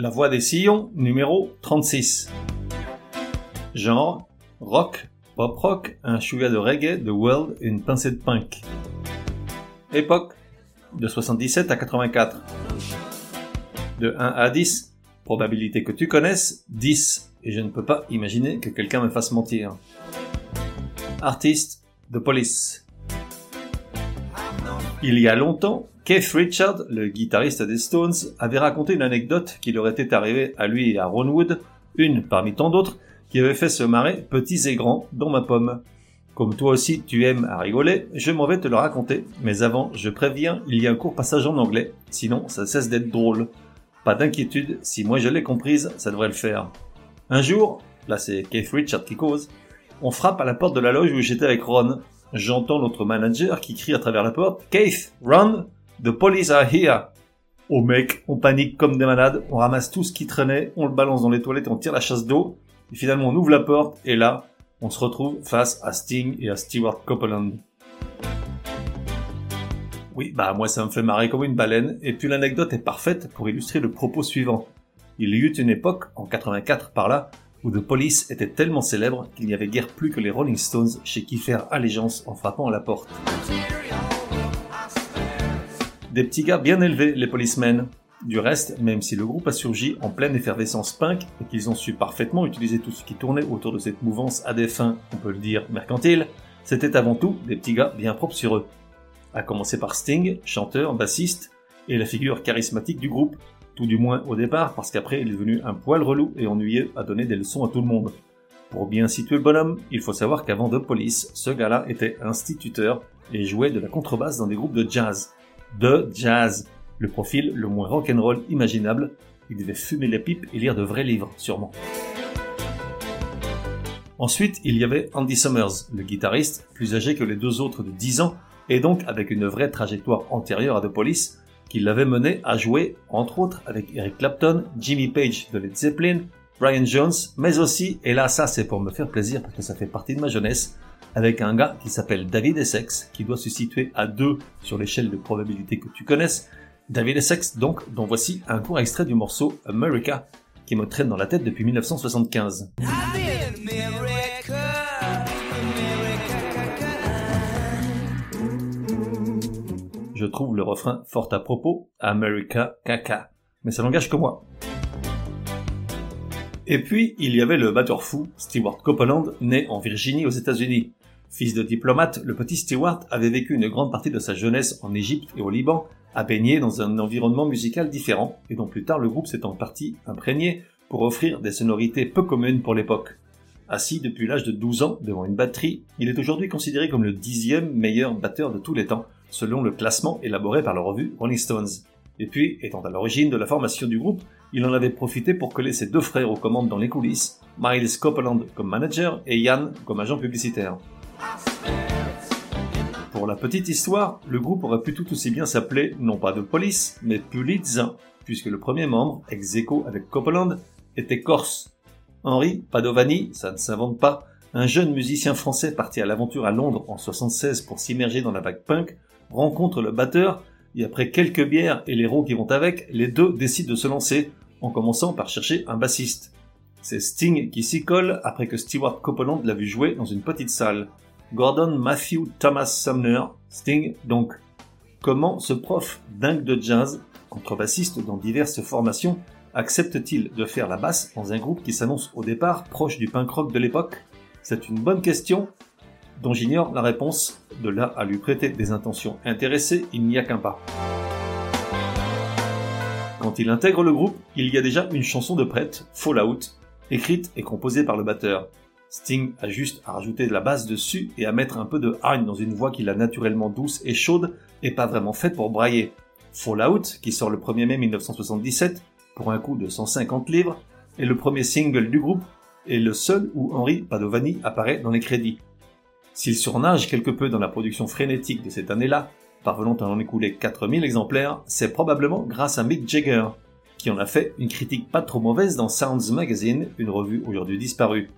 La voix des sillons, numéro 36. Genre, rock, pop rock, un chouïa de reggae, de world une pincée de punk. Époque, de 77 à 84. De 1 à 10, probabilité que tu connaisses, 10. Et je ne peux pas imaginer que quelqu'un me fasse mentir. Artiste, The Police. Il y a longtemps, Keith Richard, le guitariste des Stones, avait raconté une anecdote qui leur était arrivée à lui et à Ron Wood, une parmi tant d'autres, qui avait fait se marrer petits et grands dans ma pomme. Comme toi aussi tu aimes à rigoler, je m'en vais te le raconter, mais avant, je préviens, il y a un court passage en anglais, sinon ça cesse d'être drôle. Pas d'inquiétude, si moi je l'ai comprise, ça devrait le faire. Un jour, là c'est Keith Richard qui cause, on frappe à la porte de la loge où j'étais avec Ron. J'entends notre manager qui crie à travers la porte, Keith, Ron, The police are here. Oh mec, on panique comme des malades, on ramasse tout ce qui traînait, on le balance dans les toilettes, on tire la chasse d'eau, et finalement on ouvre la porte, et là, on se retrouve face à Sting et à Stewart Copeland. Oui, bah moi ça me fait marrer comme une baleine, et puis l'anecdote est parfaite pour illustrer le propos suivant. Il y eut une époque, en 84 par là, où The Police était tellement célèbre qu'il n'y avait guère plus que les Rolling Stones chez qui faire allégeance en frappant à la porte. Des petits gars bien élevés, les policemen. Du reste, même si le groupe a surgi en pleine effervescence punk et qu'ils ont su parfaitement utiliser tout ce qui tournait autour de cette mouvance à des fins, on peut le dire, mercantiles, c'était avant tout des petits gars bien propres sur eux. À commencer par Sting, chanteur, bassiste, et la figure charismatique du groupe, tout du moins au départ, parce qu'après il est devenu un poil relou et ennuyeux à donner des leçons à tout le monde. Pour bien situer le bonhomme, il faut savoir qu'avant The Police, ce gars-là était instituteur et jouait de la contrebasse dans des groupes de jazz de jazz. Le profil le moins rock'n'roll imaginable. Il devait fumer les pipes et lire de vrais livres, sûrement. Ensuite, il y avait Andy Summers, le guitariste, plus âgé que les deux autres de 10 ans, et donc avec une vraie trajectoire antérieure à The Police, qui l'avait mené à jouer, entre autres, avec Eric Clapton, Jimmy Page de Led Zeppelin, Brian Jones, mais aussi, et là ça c'est pour me faire plaisir parce que ça fait partie de ma jeunesse, avec un gars qui s'appelle David Essex, qui doit se situer à 2 sur l'échelle de probabilité que tu connaisses. David Essex, donc, dont voici un court extrait du morceau America, qui me traîne dans la tête depuis 1975. Trouve le refrain fort à propos, America caca, mais ça n'engage que moi. Et puis, il y avait le batteur fou, Stewart Copeland, né en Virginie aux États-Unis. Fils de diplomate, le petit Stewart avait vécu une grande partie de sa jeunesse en Égypte et au Liban, à baigner dans un environnement musical différent, et dont plus tard le groupe s'est en partie imprégné pour offrir des sonorités peu communes pour l'époque. Assis depuis l'âge de 12 ans devant une batterie, il est aujourd'hui considéré comme le dixième meilleur batteur de tous les temps, selon le classement élaboré par la revue Rolling Stones. Et puis, étant à l'origine de la formation du groupe, il en avait profité pour coller ses deux frères aux commandes dans les coulisses, Miles Copeland comme manager et Ian comme agent publicitaire. Pour la petite histoire, le groupe aurait pu tout aussi bien s'appeler non pas de police, mais Puliz, puisque le premier membre, ex avec Copeland, était corse. Henri Padovani, ça ne s'invente pas, un jeune musicien français parti à l'aventure à Londres en 76 pour s'immerger dans la vague punk, rencontre le batteur, et après quelques bières et les roues qui vont avec, les deux décident de se lancer, en commençant par chercher un bassiste. C'est Sting qui s'y colle après que Stewart Copeland l'a vu jouer dans une petite salle. Gordon Matthew Thomas Sumner, Sting donc. Comment ce prof dingue de jazz, contrebassiste dans diverses formations, accepte-t-il de faire la basse dans un groupe qui s'annonce au départ proche du punk rock de l'époque? C'est une bonne question dont j'ignore la réponse. De là à lui prêter des intentions intéressées, il n'y a qu'un pas. Quand il intègre le groupe, il y a déjà une chanson de prête, Fallout, écrite et composée par le batteur. Sting a juste à rajouter de la basse dessus et à mettre un peu de hargne dans une voix qu'il a naturellement douce et chaude et pas vraiment faite pour brailler. Fallout, qui sort le 1er mai 1977 pour un coût de 150 livres, est le premier single du groupe et le seul où Henri Padovani apparaît dans les crédits. S'il surnage quelque peu dans la production frénétique de cette année-là, parvenant à en écouler 4000 exemplaires, c'est probablement grâce à Mick Jagger, qui en a fait une critique pas trop mauvaise dans Sounds Magazine, une revue aujourd'hui disparue.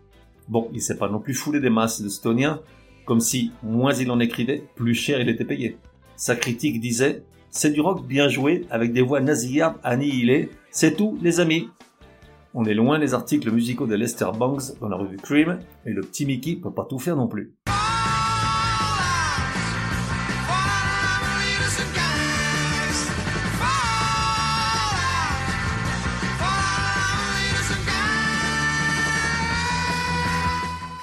Bon, il s'est pas non plus foulé des masses de Stoniens, comme si moins il en écrivait, plus cher il était payé. Sa critique disait C'est du rock bien joué, avec des voix nasillardes annihilées, c'est tout les amis. On est loin des articles musicaux de Lester Banks dans la revue Cream, et le petit Mickey peut pas tout faire non plus.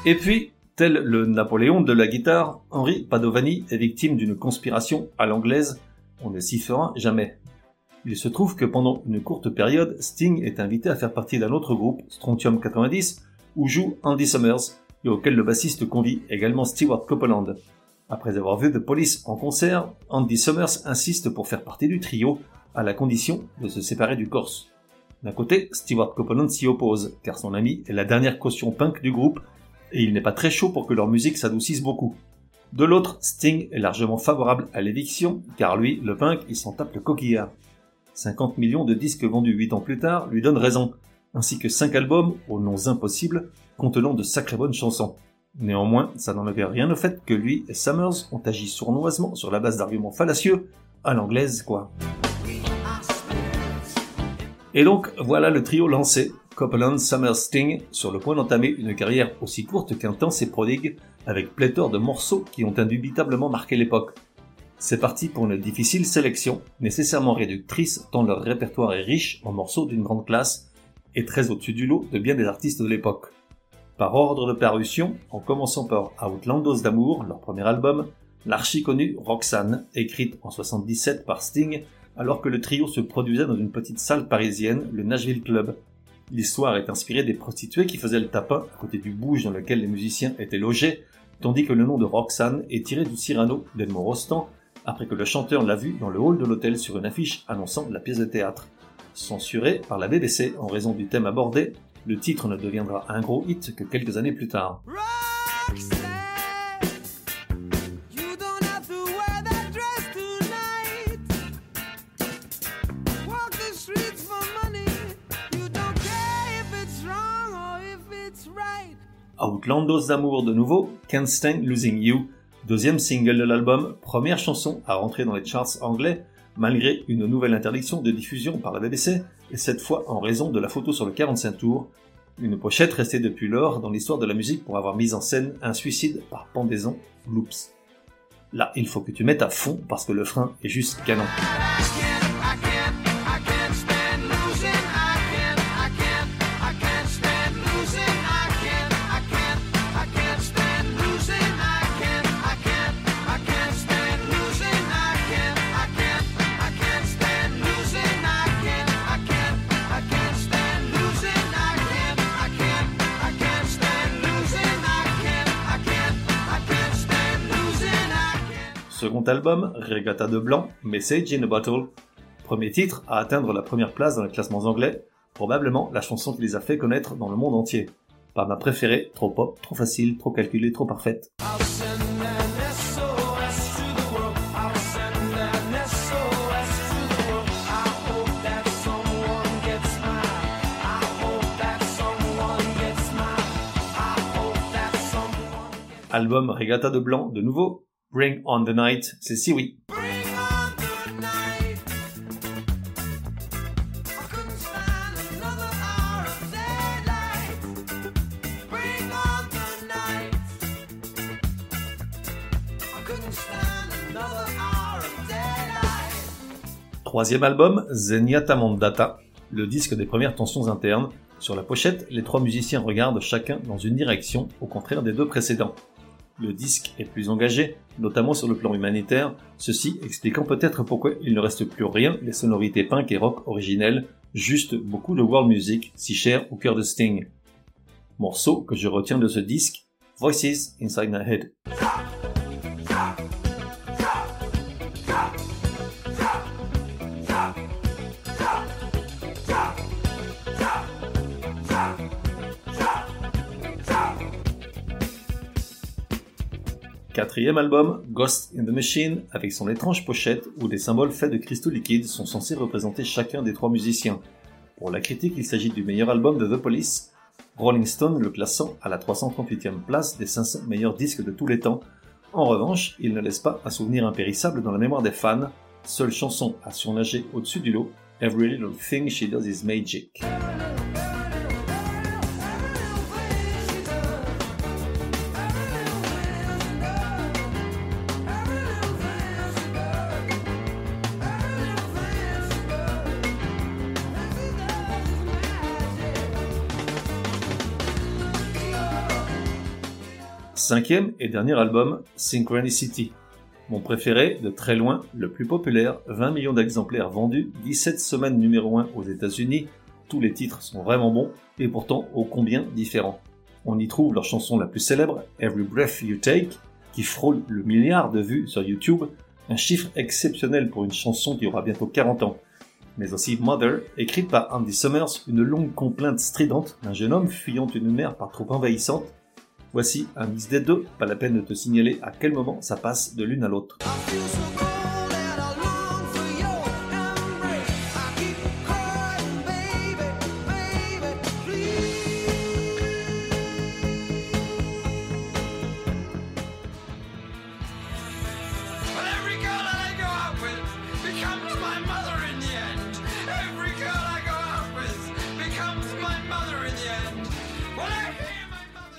Et puis, tel le Napoléon de la guitare, Henri Padovani est victime d'une conspiration à l'anglaise, on ne s'y fera jamais. Il se trouve que pendant une courte période, Sting est invité à faire partie d'un autre groupe, Strontium 90, où joue Andy Summers, et auquel le bassiste convie également Stewart Copeland. Après avoir vu The Police en concert, Andy Summers insiste pour faire partie du trio, à la condition de se séparer du Corse. D'un côté, Stewart Copeland s'y oppose, car son ami est la dernière caution punk du groupe et il n'est pas très chaud pour que leur musique s'adoucisse beaucoup. De l'autre, Sting est largement favorable à l'éviction, car lui, le punk, il s'en tape le coquillard. 50 millions de disques vendus 8 ans plus tard lui donnent raison, ainsi que 5 albums aux noms impossibles, contenant de sacrées bonnes chansons. Néanmoins, ça n'enlevait rien au fait que lui et Summers ont agi sournoisement sur la base d'arguments fallacieux, à l'anglaise quoi. Et donc, voilà le trio lancé, Copeland Summer Sting sur le point d'entamer une carrière aussi courte qu'intense et prodigue, avec pléthore de morceaux qui ont indubitablement marqué l'époque. C'est parti pour une difficile sélection, nécessairement réductrice tant leur répertoire est riche en morceaux d'une grande classe et très au-dessus du lot de bien des artistes de l'époque. Par ordre de parution, en commençant par Outlandos d'amour, leur premier album, l'archi connu Roxanne, écrite en 77 par Sting, alors que le trio se produisait dans une petite salle parisienne, le Nashville Club, L'histoire est inspirée des prostituées qui faisaient le tapin à côté du bouge dans lequel les musiciens étaient logés, tandis que le nom de Roxane est tiré du Cyrano d'Edmond Rostand, après que le chanteur l'a vu dans le hall de l'hôtel sur une affiche annonçant la pièce de théâtre. Censuré par la BBC en raison du thème abordé, le titre ne deviendra un gros hit que quelques années plus tard. Outlandos d'amour de nouveau, Can't Stand Losing You, deuxième single de l'album, première chanson à rentrer dans les charts anglais, malgré une nouvelle interdiction de diffusion par la BBC, et cette fois en raison de la photo sur le 45 tours, une pochette restée depuis lors dans l'histoire de la musique pour avoir mis en scène un suicide par pendaison, loops. Là, il faut que tu mettes à fond parce que le frein est juste canon. Second album, Regatta de Blanc, Message in a Bottle. Premier titre à atteindre la première place dans les classements anglais, probablement la chanson qui les a fait connaître dans le monde entier. Pas ma préférée, trop pop, trop facile, trop calculée, trop parfaite. Album Regatta de Blanc de nouveau, Bring on the night, c'est si oui. Troisième album, Zenyatta Mandata, le disque des premières tensions internes. Sur la pochette, les trois musiciens regardent chacun dans une direction, au contraire des deux précédents le disque est plus engagé, notamment sur le plan humanitaire, ceci expliquant peut-être pourquoi il ne reste plus rien des sonorités punk et rock originelles, juste beaucoup de world music, si cher au cœur de Sting. Morceau que je retiens de ce disque, Voices Inside My Head. Quatrième album, Ghost in the Machine, avec son étrange pochette où des symboles faits de cristaux liquides sont censés représenter chacun des trois musiciens. Pour la critique, il s'agit du meilleur album de The Police, Rolling Stone le classant à la 338e place des 500 meilleurs disques de tous les temps. En revanche, il ne laisse pas un souvenir impérissable dans la mémoire des fans, seule chanson à surnager au-dessus du lot, Every Little Thing She Does Is Magic. Cinquième et dernier album, Synchronicity. Mon préféré, de très loin, le plus populaire, 20 millions d'exemplaires vendus, 17 semaines numéro 1 aux États-Unis. Tous les titres sont vraiment bons et pourtant ô combien différents. On y trouve leur chanson la plus célèbre, Every Breath You Take, qui frôle le milliard de vues sur YouTube, un chiffre exceptionnel pour une chanson qui aura bientôt 40 ans. Mais aussi Mother, écrite par Andy Summers, une longue complainte stridente d'un jeune homme fuyant une mère par trop envahissante, Voici un mix des deux, pas la peine de te signaler à quel moment ça passe de l'une à l'autre.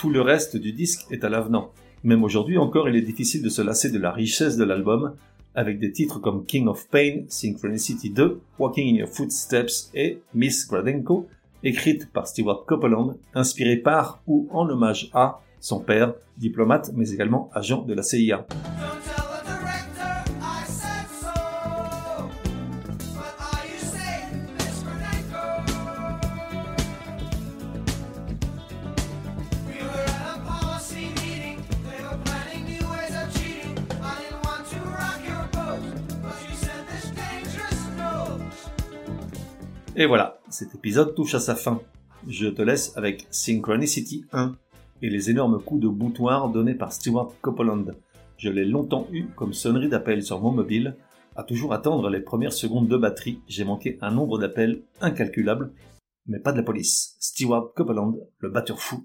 Tout le reste du disque est à l'avenant. Même aujourd'hui encore, il est difficile de se lasser de la richesse de l'album, avec des titres comme King of Pain, Synchronicity 2, Walking in Your Footsteps et Miss Gradenko, écrite par Stewart Copeland, inspirée par ou en hommage à son père, diplomate mais également agent de la CIA. Et voilà, cet épisode touche à sa fin. Je te laisse avec Synchronicity 1 et les énormes coups de boutoir donnés par Stewart Copeland. Je l'ai longtemps eu comme sonnerie d'appel sur mon mobile. À toujours attendre les premières secondes de batterie, j'ai manqué un nombre d'appels incalculable, mais pas de la police. Stewart Copeland, le batteur fou.